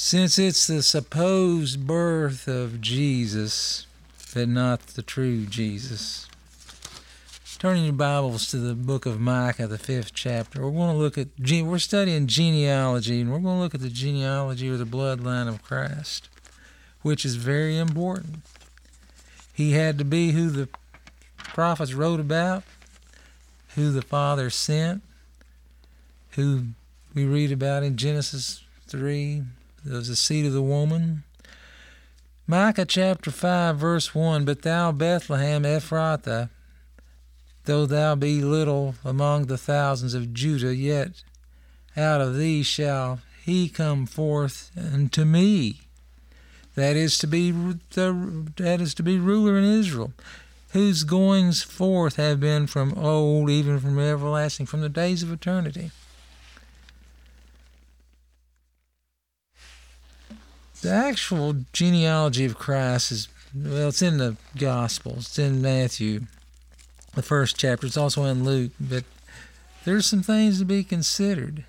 Since it's the supposed birth of Jesus, but not the true Jesus. Turning your Bibles to the book of Micah, the fifth chapter. We're going to look at, we're studying genealogy, and we're going to look at the genealogy or the bloodline of Christ, which is very important. He had to be who the prophets wrote about, who the Father sent, who we read about in Genesis 3, there's the seed of the woman. Micah chapter 5, verse 1 But thou, Bethlehem Ephrathah, though thou be little among the thousands of Judah, yet out of thee shall he come forth unto me. That is to be the, that is to be ruler in Israel, whose goings forth have been from old, even from everlasting, from the days of eternity. The actual genealogy of Christ is, well, it's in the Gospels. It's in Matthew, the first chapter. It's also in Luke, but there's some things to be considered.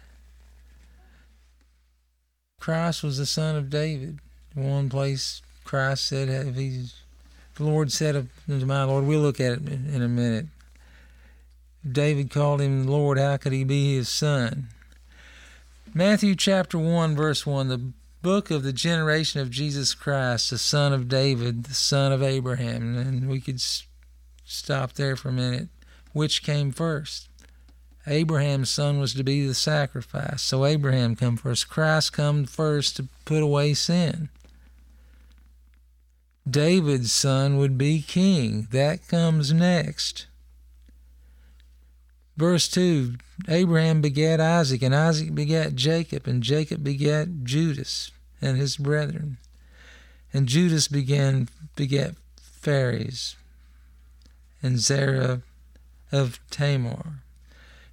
Christ was the son of David. One place, Christ said, if he's, the Lord said unto my Lord, we'll look at it in a minute. David called him Lord, how could he be his son? Matthew chapter 1, verse 1, the book of the generation of Jesus Christ, the son of David, the son of Abraham. And we could stop there for a minute. Which came first? Abraham's son was to be the sacrifice. So Abraham come first. Christ come first to put away sin. David's son would be king. That comes next. Verse 2 Abraham begat Isaac, and Isaac begat Jacob, and Jacob begat Judas and his brethren. And Judas began begat Phares, and Zerah of Tamar.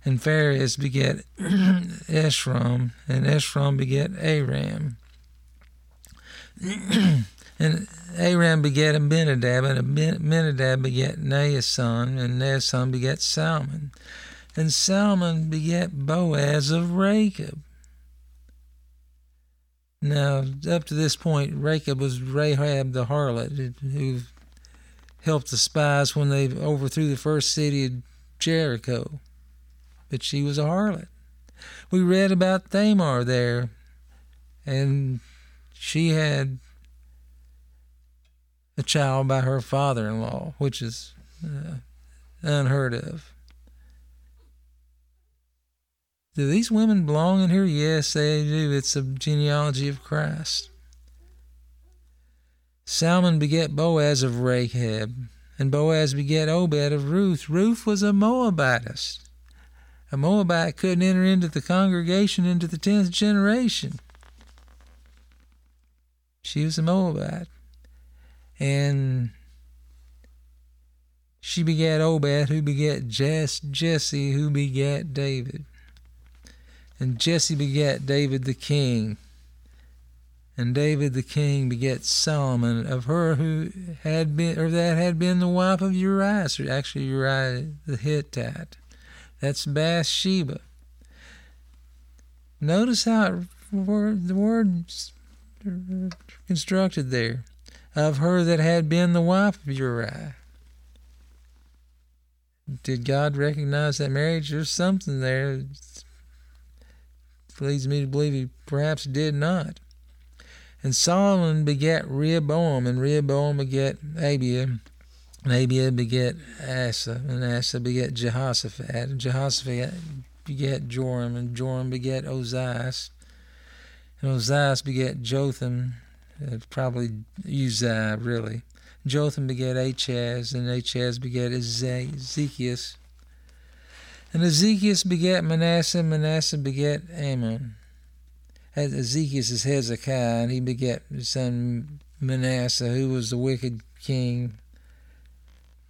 And Phares begat Esrom, and Esrom begat Aram. and Aram begat Abinadab, and Abinadab begat Naasson, and Naasson begat Salmon. And Salmon begat Boaz of Rachab. Now, up to this point, Rachab was Rahab the harlot who helped the spies when they overthrew the first city of Jericho. But she was a harlot. We read about Tamar there, and she had a child by her father in law, which is uh, unheard of. Do these women belong in here? Yes, they do. It's a genealogy of Christ. Salmon begat Boaz of Rahab, and Boaz begat Obed of Ruth. Ruth was a Moabitess. A Moabite couldn't enter into the congregation into the tenth generation. She was a Moabite. And she begat Obed, who begat Jesse, who begat David. And Jesse begat David the king. And David the king begat Solomon of her who had been, or that had been the wife of Uriah, so actually Uriah the Hittite. That's Bathsheba. Notice how the word's constructed there. Of her that had been the wife of Uriah. Did God recognize that marriage? There's something there leads me to believe he perhaps did not. And Solomon begat Rehoboam, and Rehoboam begat Abia, and Abia begat Asa, and Asa begat Jehoshaphat, and Jehoshaphat begat Joram, and Joram begat Ozias, and Ozias begat Jotham, uh, probably Uzziah, really. Jotham begat Achaz, and Achaz begat Ezekias, and Ezekiel begat Manasseh, Manasseh begat Amon. Ezekiel is Hezekiah, and he begat his son Manasseh, who was the wicked king.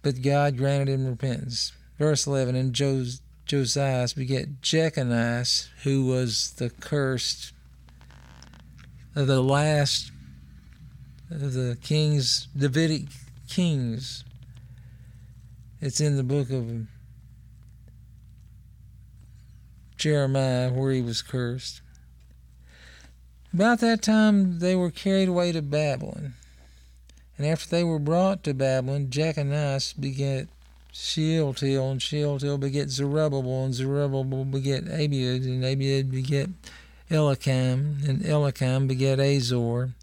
But God granted him repentance. Verse 11 And Jos- Josiah begat Jeconiah, who was the cursed, uh, the last of the kings, Davidic kings. It's in the book of Jeremiah where he was cursed. About that time, they were carried away to Babylon. And after they were brought to Babylon, Jeconiah begat Shealtiel, and Shealtiel begat Zerubbabel, and Zerubbabel begat Abiud, and Abiud begat Eliakim, and Eliakim begat Azor,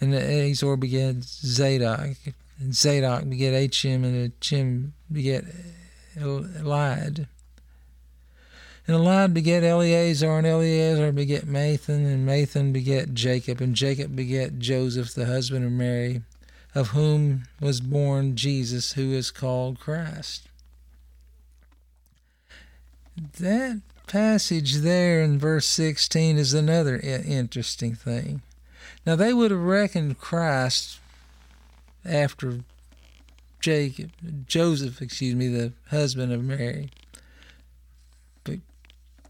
and Azor begat Zadok, and Zadok begat Achim, and Achim begat Eliud. And Eliud begat Eleazar, and Eleazar begat Mathan, and Mathan begat Jacob, and Jacob begat Joseph, the husband of Mary, of whom was born Jesus, who is called Christ. That passage there in verse 16 is another interesting thing. Now, they would have reckoned Christ after Jacob, Joseph, excuse me, the husband of Mary.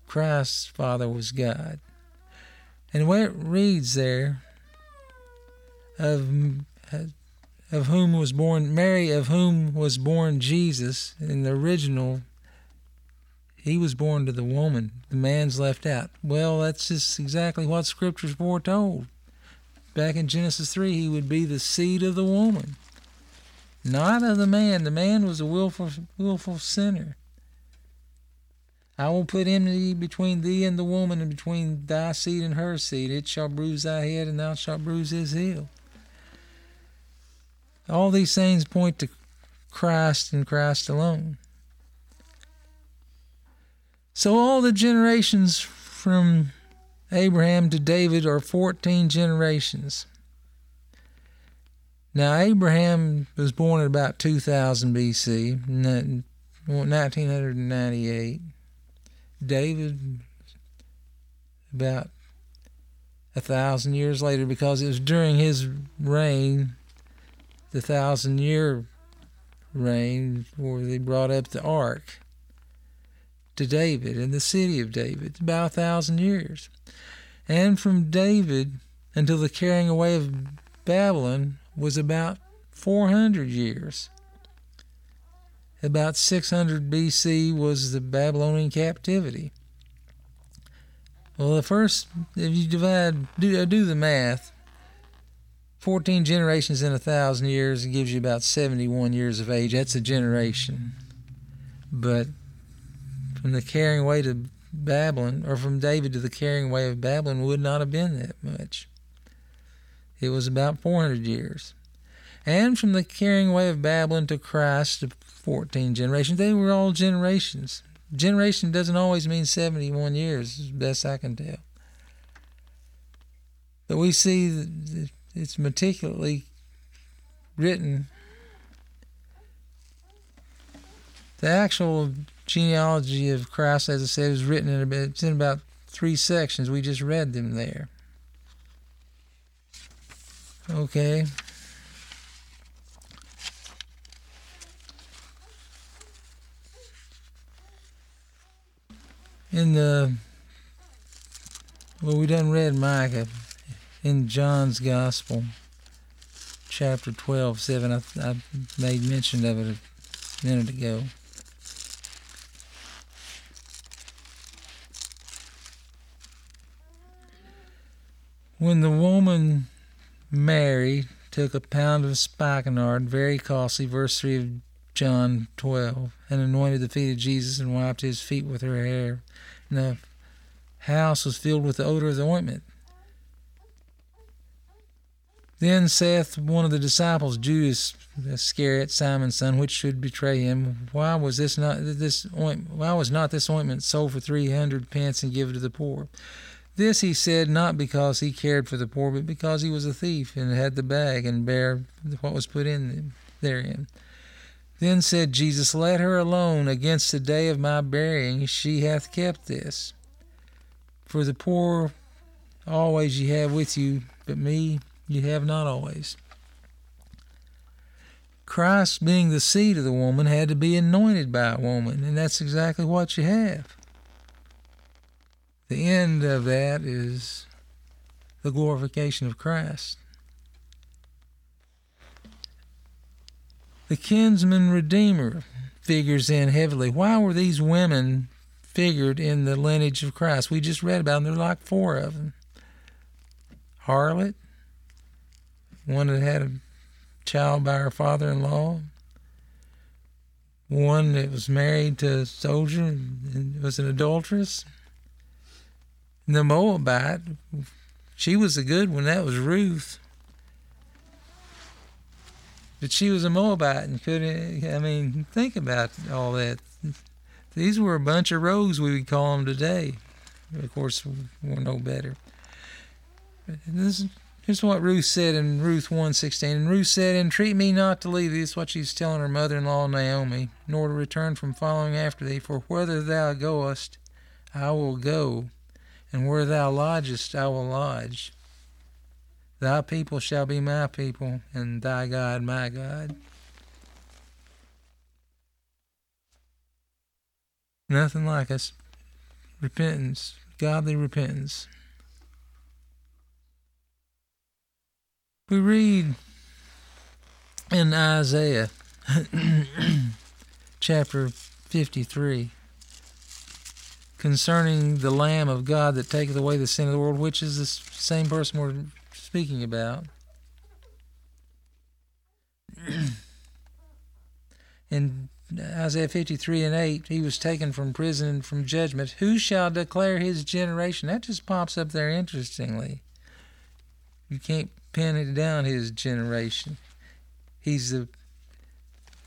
Christ's father was God. And where it reads there, of of whom was born Mary, of whom was born Jesus, in the original, he was born to the woman. The man's left out. Well, that's just exactly what Scripture's foretold. Back in Genesis 3, he would be the seed of the woman not of the man. The man was a willful, willful sinner. I will put enmity between thee and the woman, and between thy seed and her seed. It shall bruise thy head, and thou shalt bruise his heel. All these things point to Christ and Christ alone. So all the generations from Abraham to David are 14 generations. Now, Abraham was born at about 2000 BC, 1998. David, about a thousand years later, because it was during his reign, the thousand year reign, where they brought up the ark to David in the city of David. About a thousand years. And from David until the carrying away of Babylon was about 400 years. About 600 BC was the Babylonian captivity. Well, the first, if you divide, do, uh, do the math, 14 generations in a thousand years gives you about 71 years of age. That's a generation. But from the carrying away to Babylon, or from David to the carrying away of Babylon, would not have been that much. It was about 400 years. And from the carrying away of Babylon to Christ, 14 generations, they were all generations. Generation doesn't always mean 71 years, as best I can tell. But we see that it's meticulously written. The actual genealogy of Christ, as I said, is written in about, it's in about three sections. We just read them there. Okay. In the well, we done read Micah in John's Gospel, chapter 12, 7. I, I made mention of it a minute ago. When the woman Mary took a pound of spikenard, very costly, verse 3 of John 12, and anointed the feet of Jesus and wiped his feet with her hair. And the house was filled with the odor of the ointment. Then saith one of the disciples, Judas Iscariot, Simon's son, which should betray him, Why was this not this ointment, why was not this ointment sold for three hundred pence and given to the poor? This he said not because he cared for the poor, but because he was a thief and had the bag and bare what was put in therein. Then said Jesus, Let her alone against the day of my burying. She hath kept this. For the poor always ye have with you, but me ye have not always. Christ, being the seed of the woman, had to be anointed by a woman, and that's exactly what you have. The end of that is the glorification of Christ. The kinsman redeemer figures in heavily. Why were these women figured in the lineage of Christ? We just read about them. There are like four of them. harlot, one that had a child by her father in law, one that was married to a soldier and was an adulteress. The Moabite, she was a good one, that was Ruth. But she was a Moabite and couldn't, I mean, think about all that. These were a bunch of rogues, we would call them today. Of course, we're no better. This, here's what Ruth said in Ruth 1.16. And Ruth said, Entreat me not to leave thee. This is what she's telling her mother-in-law Naomi, nor to return from following after thee. For whither thou goest, I will go, and where thou lodgest, I will lodge. Thy people shall be my people, and thy God my God. Nothing like us. Repentance, godly repentance. We read in Isaiah chapter 53 concerning the Lamb of God that taketh away the sin of the world, which is the same person we're speaking about. in Isaiah 53 and 8, he was taken from prison and from judgment. Who shall declare his generation? That just pops up there interestingly. You can't pin it down, his generation. He's the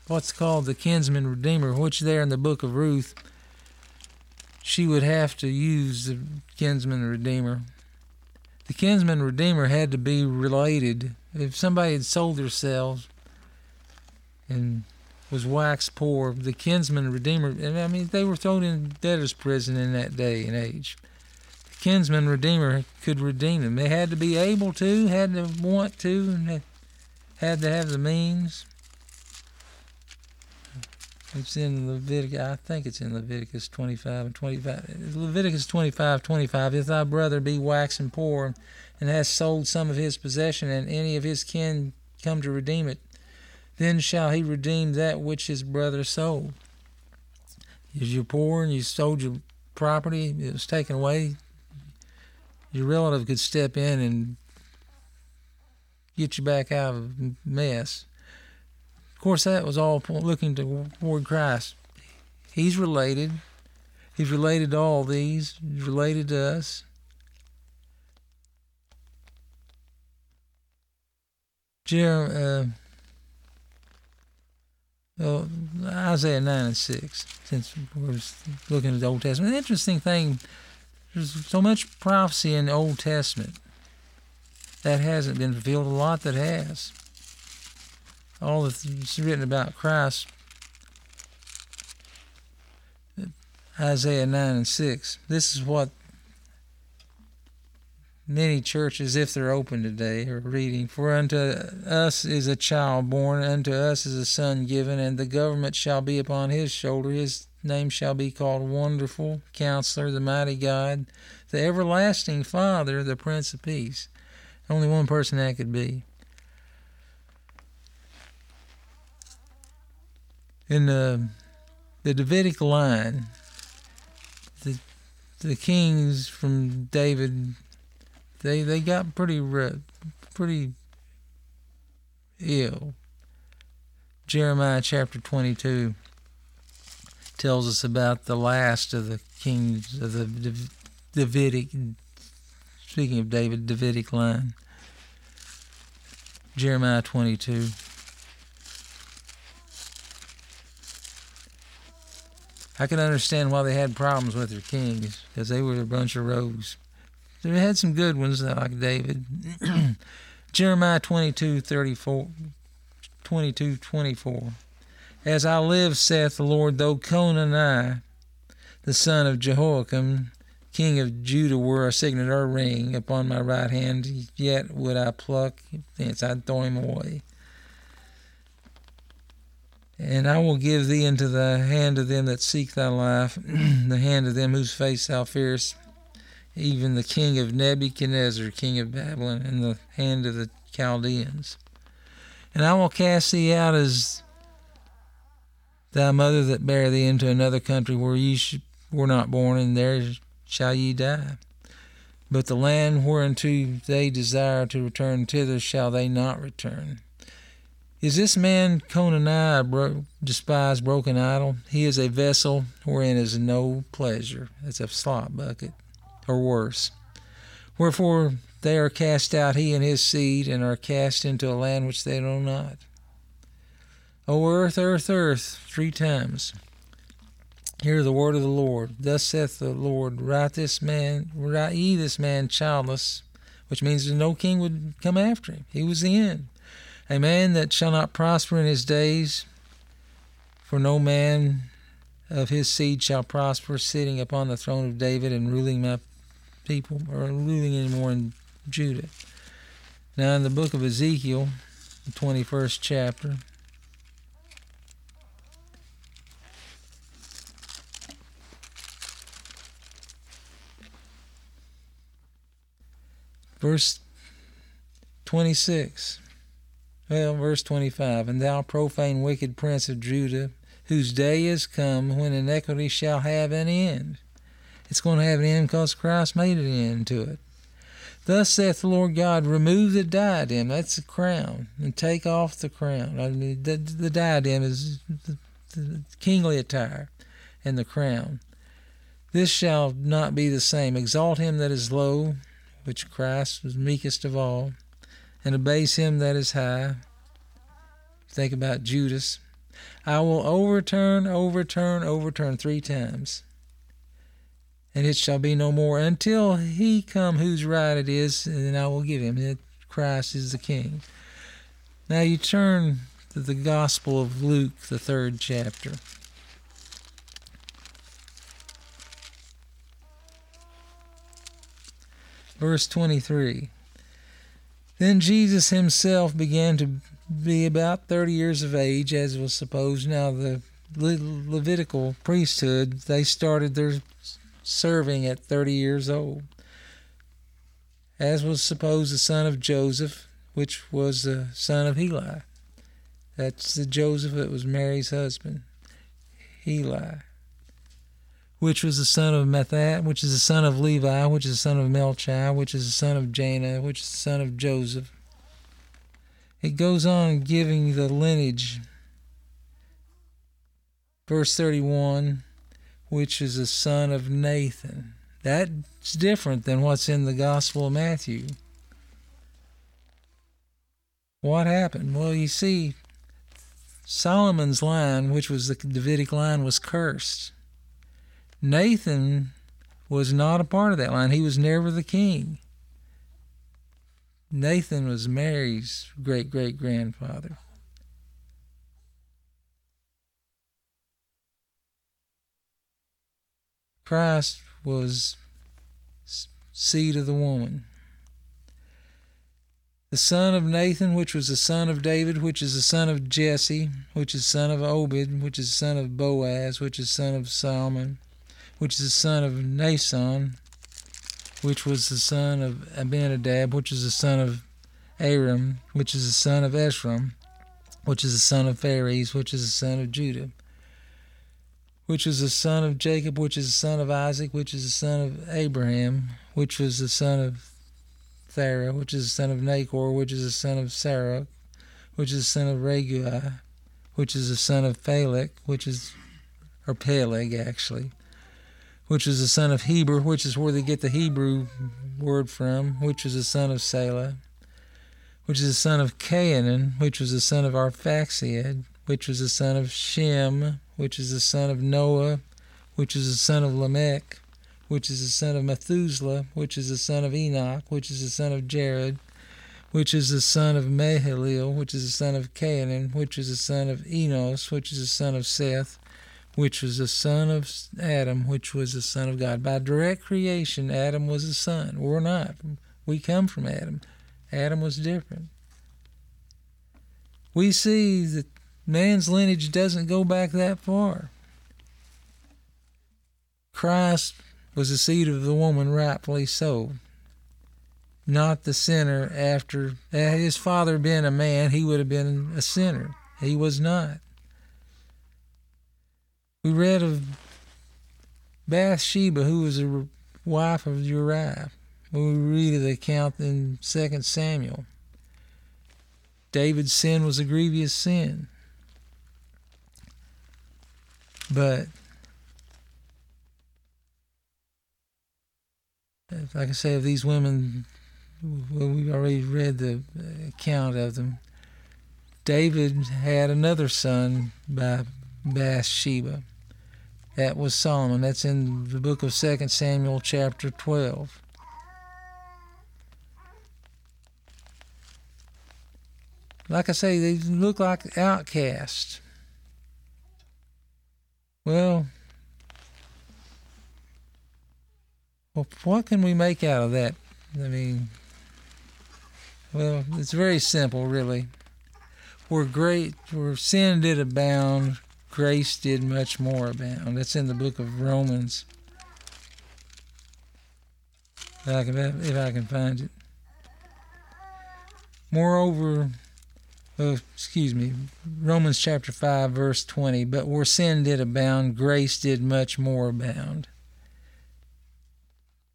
what's called the kinsman redeemer, which there in the book of Ruth, she would have to use the kinsman redeemer. The kinsman redeemer had to be related. If somebody had sold themselves and was wax poor, the kinsman redeemer, and I mean, they were thrown in debtor's prison in that day and age. The kinsman redeemer could redeem them. They had to be able to, had to want to, and had to have the means. It's in Leviticus, I think it's in Leviticus 25 and 25. Leviticus 25, 25. If thy brother be waxen poor and has sold some of his possession, and any of his kin come to redeem it, then shall he redeem that which his brother sold. If you're poor and you sold your property, it was taken away, your relative could step in and get you back out of mess. Course, that was all looking toward Christ. He's related. He's related to all these. He's related to us. Jeremiah. Uh, Isaiah 9 and 6, since we're looking at the Old Testament. The interesting thing, there's so much prophecy in the Old Testament that hasn't been fulfilled, a lot that has. All that's written about Christ, Isaiah 9 and 6. This is what many churches, if they're open today, are reading. For unto us is a child born, unto us is a son given, and the government shall be upon his shoulder. His name shall be called Wonderful, Counselor, the Mighty God, the Everlasting Father, the Prince of Peace. Only one person that could be. In the, the Davidic line, the the kings from David they they got pretty pretty ill. Jeremiah chapter 22 tells us about the last of the kings of the Davidic, speaking of David, Davidic line. Jeremiah 22. I can understand why they had problems with their kings, because they were a bunch of rogues. They had some good ones like David. Jeremiah 22, 34, 22, 24. As I live, saith the Lord, though Conani, the son of Jehoiakim, king of Judah, were a signet or ring upon my right hand, yet would I pluck thence, I'd throw him away. And I will give thee into the hand of them that seek thy life, the hand of them whose face thou fearest, even the king of Nebuchadnezzar, king of Babylon, and the hand of the Chaldeans. And I will cast thee out as thy mother that bare thee into another country where ye were not born, and there shall ye die. But the land whereunto they desire to return thither shall they not return. Is this man Conaniah a bro- despised broken idol? He is a vessel wherein is no pleasure. It's a slop bucket, or worse. Wherefore they are cast out, he and his seed, and are cast into a land which they know not. O earth, earth, earth, three times. Hear the word of the Lord. Thus saith the Lord, write this man, write ye this man childless, which means that no king would come after him. He was the end. A man that shall not prosper in his days, for no man of his seed shall prosper, sitting upon the throne of David and ruling my people, or ruling anymore in Judah. Now, in the book of Ezekiel, the 21st chapter, verse 26. Well, verse 25. And thou profane wicked prince of Judah, whose day is come when iniquity shall have an end. It's going to have an end because Christ made an end to it. Thus saith the Lord God, remove the diadem, that's the crown, and take off the crown. I mean, the, the diadem is the, the kingly attire, and the crown. This shall not be the same. Exalt him that is low, which Christ was meekest of all, and abase him that is high. Think about Judas. I will overturn, overturn, overturn three times. And it shall be no more until he come whose right it is, and then I will give him. It, Christ is the King. Now you turn to the Gospel of Luke, the third chapter. Verse 23. Then Jesus himself began to be about 30 years of age, as was supposed. Now, the Le- Levitical priesthood, they started their serving at 30 years old. As was supposed, the son of Joseph, which was the son of Heli. That's the Joseph that was Mary's husband, Heli which was the son of Matthat, which is the son of Levi, which is the son of Melchi, which is the son of Janna, which is the son of Joseph. It goes on giving the lineage. Verse 31, which is the son of Nathan. That's different than what's in the Gospel of Matthew. What happened? Well, you see, Solomon's line, which was the Davidic line, was cursed. Nathan was not a part of that line. He was never the king. Nathan was Mary's great great grandfather. Christ was seed of the woman. The son of Nathan, which was the son of David, which is the son of Jesse, which is son of Obed, which is son of Boaz, which is son of Salmon, which is the son of Nason, which was the son of Abinadab, which is the son of Aram, which is the son of Esrom, which is the son of Phares, which is the son of Judah, which was the son of Jacob, which is the son of Isaac, which is the son of Abraham, which was the son of Thera, which is the son of Nachor, which is the son of Sarah, which is the son of Raguel, which is the son of Phalec, which is, or Peleg actually, which is the son of Heber, which is where they get the Hebrew word from, which is the son of Salah, which is the son of Cainan, which was the son of Arphaxad, which was the son of Shem, which is the son of Noah, which is the son of Lamech, which is the son of Methuselah, which is the son of Enoch, which is the son of Jared, which is the son of Mahalalel, which is the son of Cainan, which is the son of Enos, which is the son of Seth, which was the son of Adam, which was the son of God. By direct creation, Adam was the son. We're not. We come from Adam. Adam was different. We see that man's lineage doesn't go back that far. Christ was the seed of the woman, rightfully so. Not the sinner after his father been a man, he would have been a sinner. He was not. We read of Bathsheba, who was the wife of Uriah. when we read of the account in 2 Samuel. David's sin was a grievous sin. But like I say, of these women, well, we've already read the account of them. David had another son by Bathsheba. That was Solomon. That's in the book of 2 Samuel, chapter 12. Like I say, they look like outcasts. Well, well, what can we make out of that? I mean, well, it's very simple, really. Where great, where sin did abound, grace did much more abound. Oh, that's in the book of Romans. If I can, if I can find it. Moreover, oh, excuse me, Romans chapter 5, verse 20. But where sin did abound, grace did much more abound.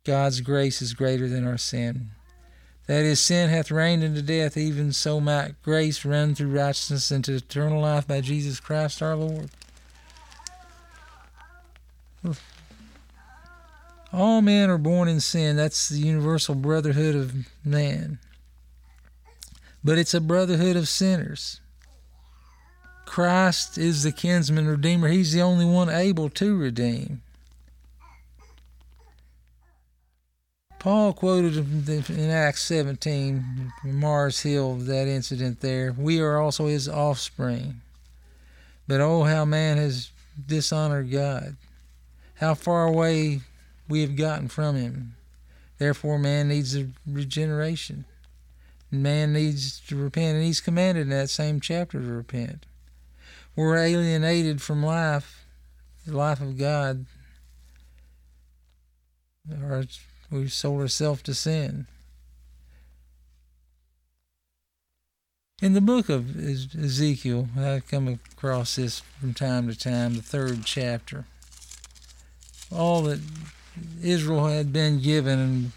God's grace is greater than our sin. That is, sin hath reigned unto death, even so might grace run through righteousness into eternal life by Jesus Christ our Lord. All men are born in sin. That's the universal brotherhood of man. But it's a brotherhood of sinners. Christ is the kinsman redeemer. He's the only one able to redeem. Paul quoted in Acts 17, Mars Hill, that incident there. We are also his offspring. But oh, how man has dishonored God. How far away we have gotten from him. Therefore, man needs a regeneration. Man needs to repent, and he's commanded in that same chapter to repent. We're alienated from life, the life of God. We sold ourselves to sin. In the book of Ezekiel, I come across this from time to time, the third chapter. All that Israel had been given, and,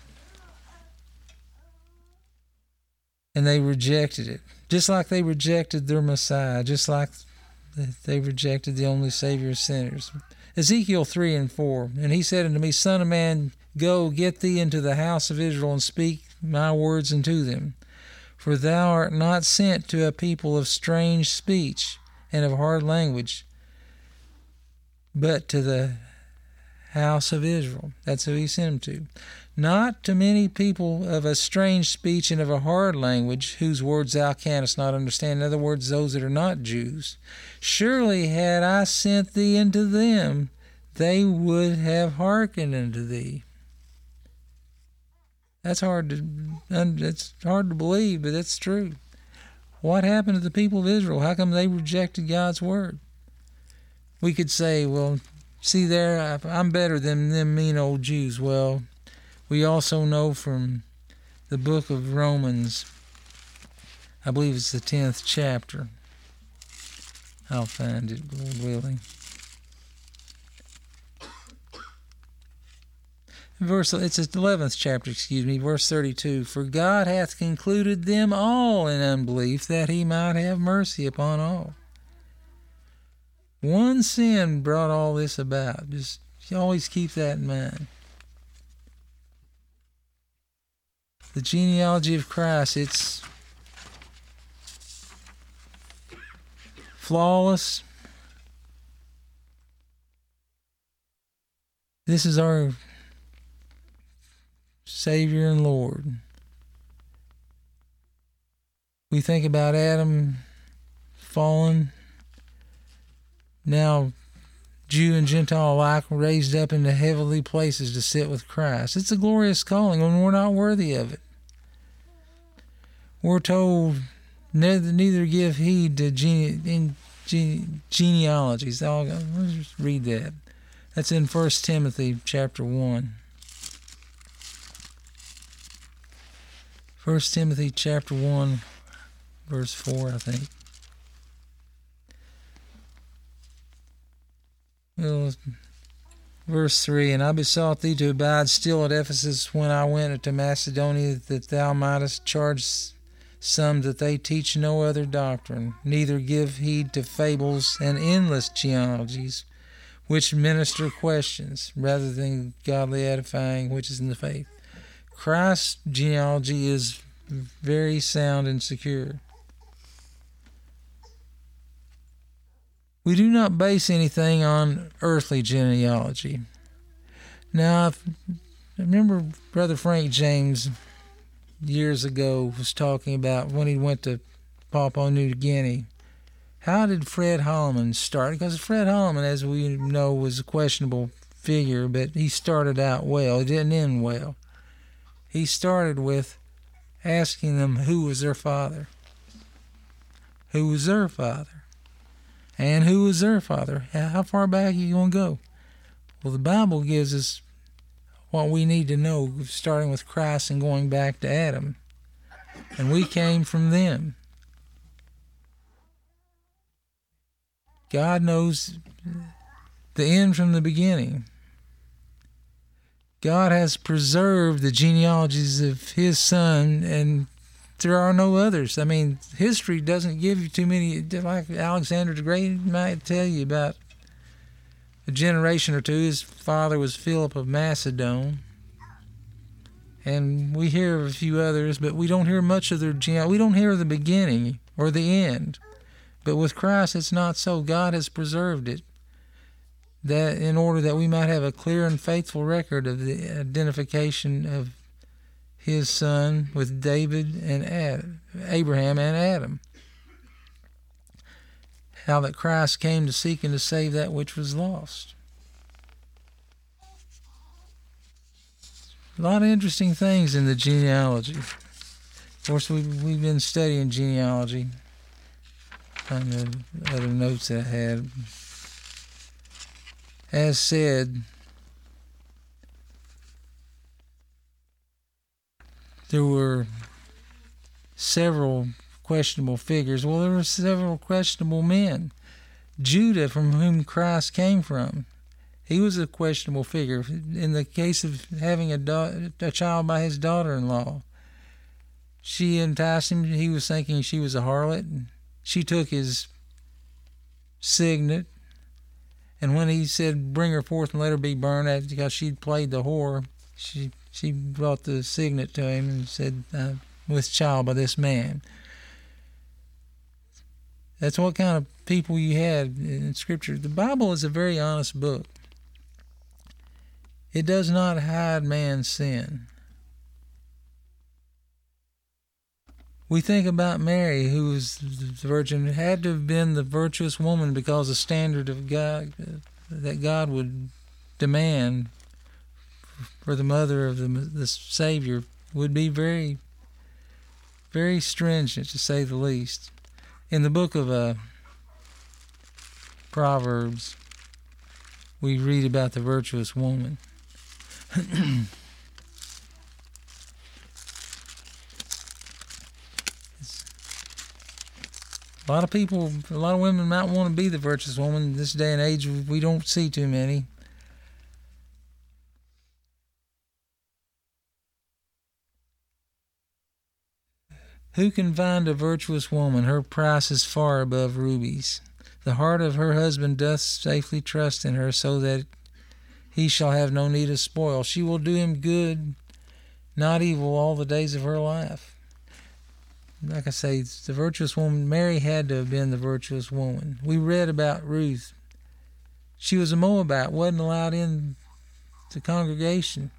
and they rejected it. Just like they rejected their Messiah, just like they rejected the only Savior of sinners. Ezekiel 3 and 4. And he said unto me, Son of man, Go, get thee into the house of Israel, and speak my words unto them. For thou art not sent to a people of strange speech and of hard language, but to the house of Israel. That's who he sent him to. Not to many people of a strange speech and of a hard language, whose words thou canst not understand. In other words, those that are not Jews. Surely had I sent thee unto them, they would have hearkened unto thee. That's hard to it's hard to believe, but that's true. What happened to the people of Israel? How come they rejected God's word? We could say, well, see there, I'm better than them mean old Jews. Well, we also know from the book of Romans, I believe it's the 10th chapter. I'll find it, Lord willing. verse it's the 11th chapter excuse me verse 32 for god hath concluded them all in unbelief that he might have mercy upon all one sin brought all this about. Just always keep that in mind. The genealogy of christ it's flawless. This is our Savior and Lord. We think about Adam fallen, now Jew and Gentile alike raised up into heavenly places to sit with Christ. It's a glorious calling, and we're not worthy of it. We're told neither, neither give heed to gene, gene, genealogies. I'll, let's just read that. That's in 1 Timothy chapter 1. First Timothy chapter 1 verse 4 I think. Well, Verse 3 And I besought thee to abide still at Ephesus when I went into Macedonia, that thou mightest charge some that they teach no other doctrine, neither give heed to fables and endless genealogies, which minister questions, rather than godly edifying which is in the faith. Christ's genealogy is very sound and secure. We do not base anything on earthly genealogy. Now, I remember Brother Frank James years ago was talking about when he went to Papua New Guinea. How did Fred Holloman start? Because Fred Holloman, as we know, was a questionable figure, but he started out well. He didn't end well. He started with asking them who was their father. Who was their father? And who was their father? How far back are you going to go? Well, the Bible gives us what we need to know, starting with Christ and going back to Adam. And we came from them. God knows the end from the beginning. God has preserved the genealogies of his son and there are no others. I mean, history doesn't give you too many. Like Alexander the Great might tell you about a generation or two. His father was Philip of Macedon, and we hear of a few others, but we don't hear much of their genealogy. We don't hear the beginning or the end. But with Christ, it's not so. God has preserved it. That in order that we might have a clear and faithful record of the identification of his son with David and Abraham and Adam. How that Christ came to seek and to save that which was lost. A lot of interesting things in the genealogy. Of course, we've, we've been studying genealogy. Find the other notes that I had. As said, there were several questionable figures. Well, there were several questionable men. Judah, from whom Christ came from, he was a questionable figure. In the case of having a, a child by his daughter in law, she enticed him. He was thinking she was a harlot. She took his signet. And when he said, Bring her forth and let her be burned, because she'd played the whore, she she brought the signet to him and said, uh, with child by this man. That's what kind of people you had in Scripture. The Bible is a very honest book. It does not hide man's sin. We think about Mary, who was the virgin, had to have been the virtuous woman because the standard of God that God would demand for the mother of the, the Savior would be very, very stringent to say the least. In the book of uh, Proverbs, we read about the virtuous woman. a lot of people, a lot of women might want to be the virtuous woman. In this day and age, we don't see too many. Who can find a virtuous woman? Her price is far above rubies. The heart of her husband doth safely trust in her, so that he shall have no need of spoil. She will do him good, not evil, all the days of her life. Like I say, the virtuous woman, Mary had to have been the virtuous woman. We read about Ruth. She was a Moabite, wasn't allowed in the congregation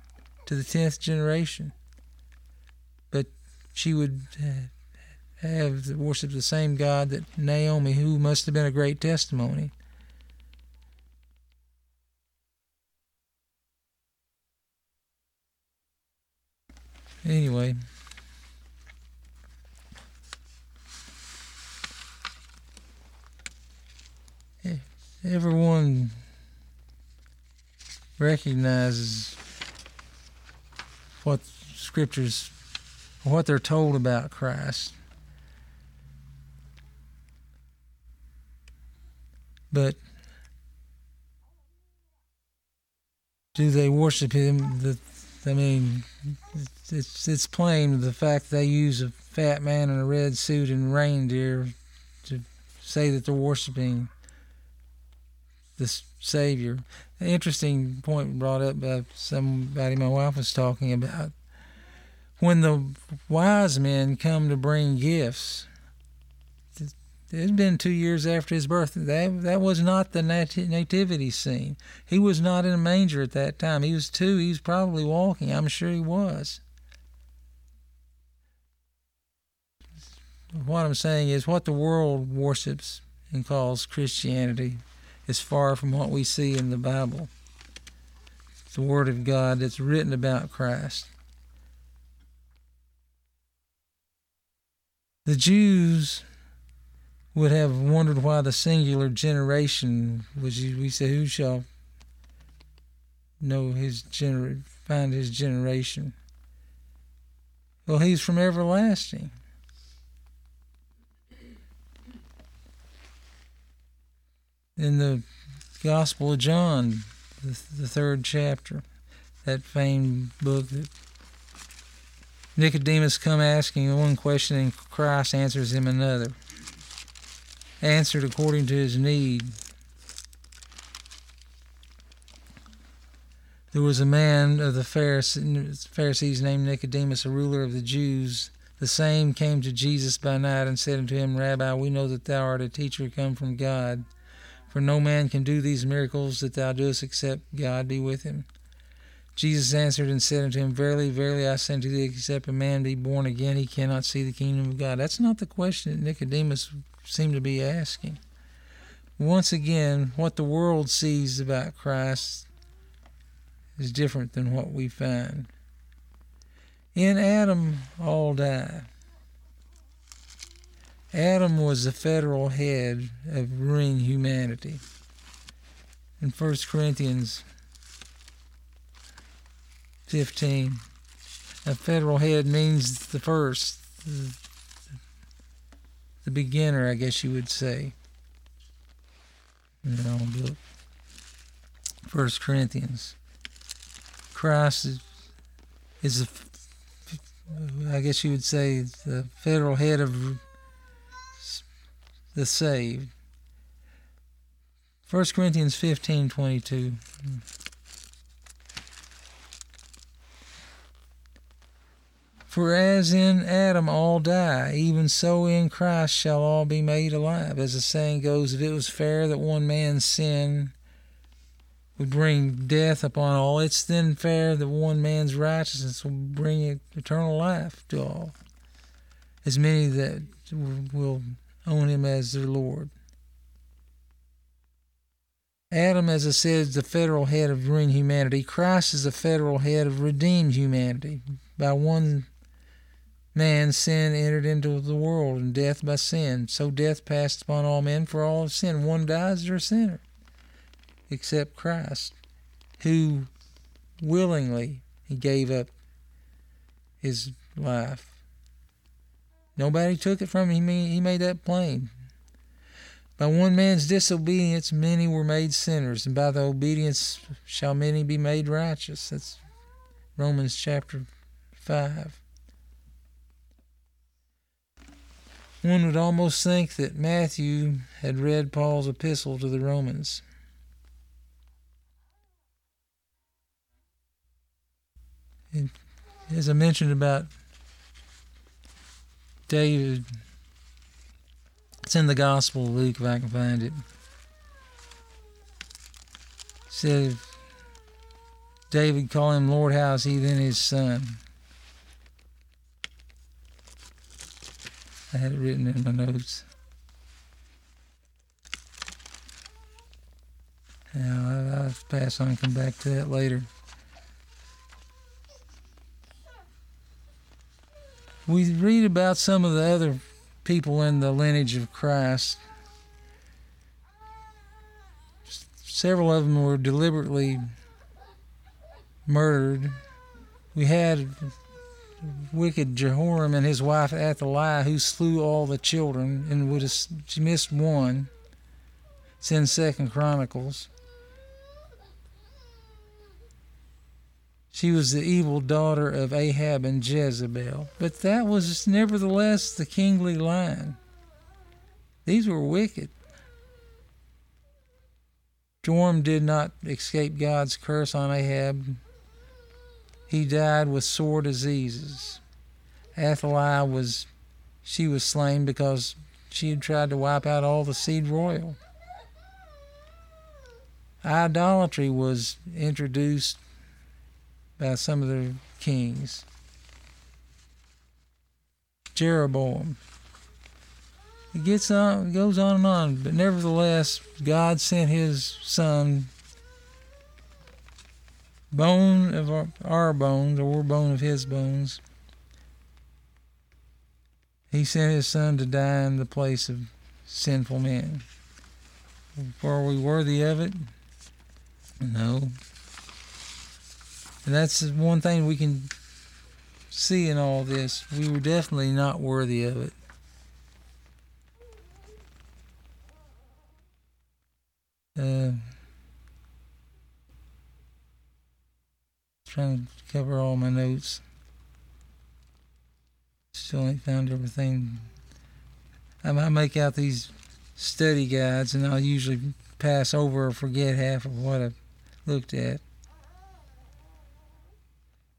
to the tenth generation she would uh, have worshiped the same God that Naomi, who must have been a great testimony. Anyway. Everyone recognizes what scriptures what they're told about Christ. But do they worship him? I mean, it's it's plain the fact they use a fat man in a red suit and reindeer to say that they're worshiping the Savior. Interesting point brought up by somebody my wife was talking about. When the wise men come to bring gifts, it's been two years after his birth. That that was not the nat- nativity scene. He was not in a manger at that time. He was two. He was probably walking. I'm sure he was. What I'm saying is, what the world worships and calls Christianity is far from what we see in the Bible. It's the Word of God that's written about Christ. The Jews would have wondered why the singular generation was we say who shall know his gener find his generation? Well he's from everlasting. In the gospel of john the, the third chapter that famed book that nicodemus come asking one question and christ answers him another answered according to his need. There was a man of the Pharisees named Nicodemus, a ruler of the Jews. The same came to Jesus by night and said unto him, Rabbi, we know that thou art a teacher come from God. For no man can do these miracles that thou doest except God be with him. Jesus answered and said unto him, Verily, verily, I say unto thee, except a man be born again, he cannot see the kingdom of God. That's not the question that Nicodemus seemed to be asking. Once again, what the world sees about Christ is different than what we find. In Adam, all die. Adam was the federal head of ruling humanity. In 1 Corinthians 15. A federal head means the first, the, the beginner, I guess you would say. You know, look. First Corinthians. Christ is, is a, I guess you would say, the federal head of the saved. First Corinthians 15 22. For as in Adam all die, even so in Christ shall all be made alive. As the saying goes, if it was fair that one man's sin would bring death upon all, it's then fair that one man's righteousness will bring eternal life to all. As many that will own him as their Lord. Adam, as I said, is the federal head of ruined humanity. Christ is the federal head of redeemed humanity. By one man sin entered into the world, and death by sin. So death passed upon all men, for all sinned. One dies, they're a sinner, except Christ, who willingly he gave up his life. Nobody took it from him. He made that plain. By one man's disobedience, many were made sinners, and by the obedience shall many be made righteous. That's Romans chapter 5. One would almost think that Matthew had read Paul's epistle to the Romans. And as I mentioned about David, it's in the Gospel of Luke if I can find it. said David called him Lord, how is he then his son? I had it written in my notes. Yeah, I'll pass on and come back to that later. We read about some of the other people in the lineage of Christ. Several of them were deliberately murdered. We had wicked Jehoram and his wife Athaliah, who slew all the children and would have missed one. It's in Second Chronicles. She was the evil daughter of Ahab and Jezebel, but that was nevertheless the kingly line. These were wicked. Joram did not escape God's curse on Ahab. He died with sore diseases. Athaliah was she was slain because she had tried to wipe out all the seed royal. Idolatry was introduced by some of the kings. Jeroboam. It gets on, goes on and on, but nevertheless, God sent His Son, bone of our, our bones, or bone of His bones. He sent His Son to die in the place of sinful men. Are we worthy of it? No. And that's one thing we can see in all this. We were definitely not worthy of it. Uh, trying to cover all my notes. Still ain't found everything. I might make out these study guides, and I'll usually pass over or forget half of what I've looked at.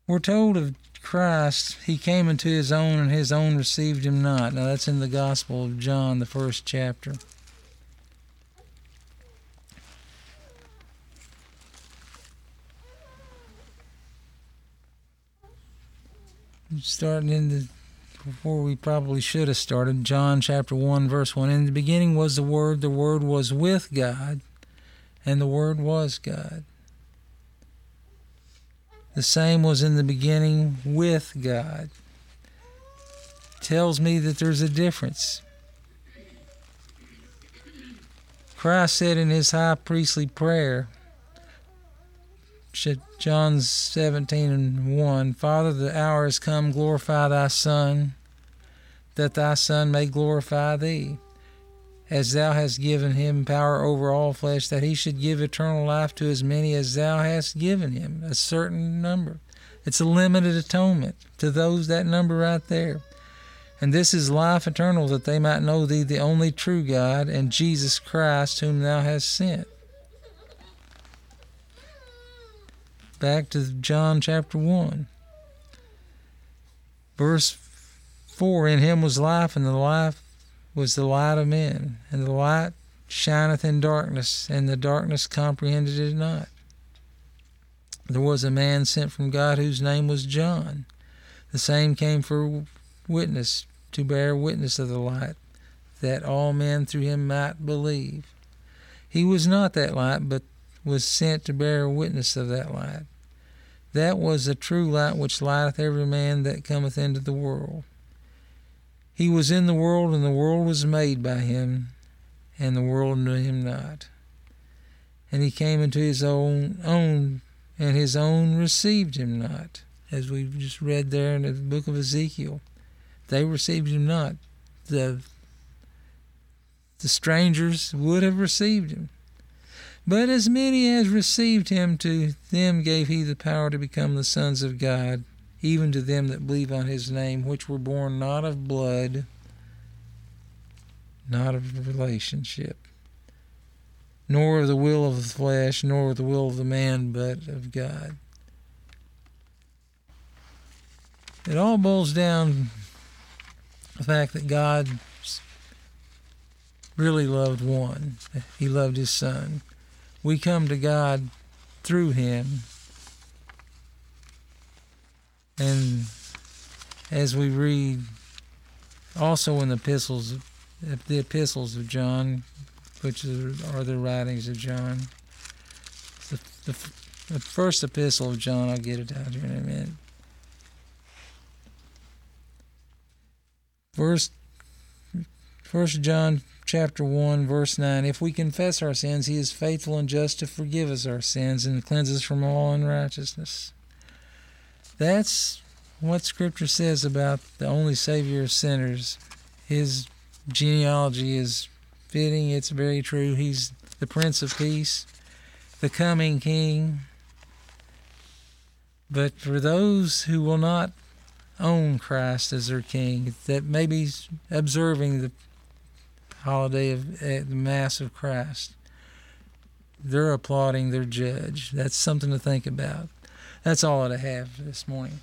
We're told of Christ, he came into his own, and his own received him not. Now that's in the Gospel of John, the first chapter. Starting in the before we probably should have started, John chapter 1, verse 1. In the beginning was the Word, the Word was with God, and the Word was God. The same was in the beginning with God. Tells me that there's a difference. Christ said in his high priestly prayer, John 17 and 1 Father, the hour has come, glorify thy Son, that thy Son may glorify thee, as thou hast given him power over all flesh, that he should give eternal life to as many as thou hast given him, a certain number. It's a limited atonement to those that number right there. And this is life eternal, that they might know thee, the only true God, and Jesus Christ, whom thou hast sent. Back to John chapter 1. Verse 4 In him was life, and the life was the light of men, and the light shineth in darkness, and the darkness comprehended it not. There was a man sent from God whose name was John. The same came for witness, to bear witness of the light, that all men through him might believe. He was not that light, but was sent to bear witness of that light. That was the true light which lighteth every man that cometh into the world. He was in the world, and the world was made by him, and the world knew him not. And he came into his own own, and his own received him not, as we just read there in the book of Ezekiel. They received him not. The the strangers would have received him. But as many as received him, to them gave he the power to become the sons of God, even to them that believe on his name, which were born not of blood, not of relationship, nor of the will of the flesh, nor of the will of the man, but of God. It all boils down to the fact that God really loved one. He loved his son we come to God through him. And as we read also in the epistles, the epistles of John, which are the writings of John, the, the, the first epistle of John, I'll get it out here in a minute. First, First John chapter 1, verse 9 If we confess our sins, he is faithful and just to forgive us our sins and cleanse us from all unrighteousness. That's what Scripture says about the only Savior of sinners. His genealogy is fitting, it's very true. He's the Prince of Peace, the coming King, But for those who will not own Christ as their King, that may be observing the holiday of the Mass of Christ, they're applauding their judge. That's something to think about. That's all I have this morning.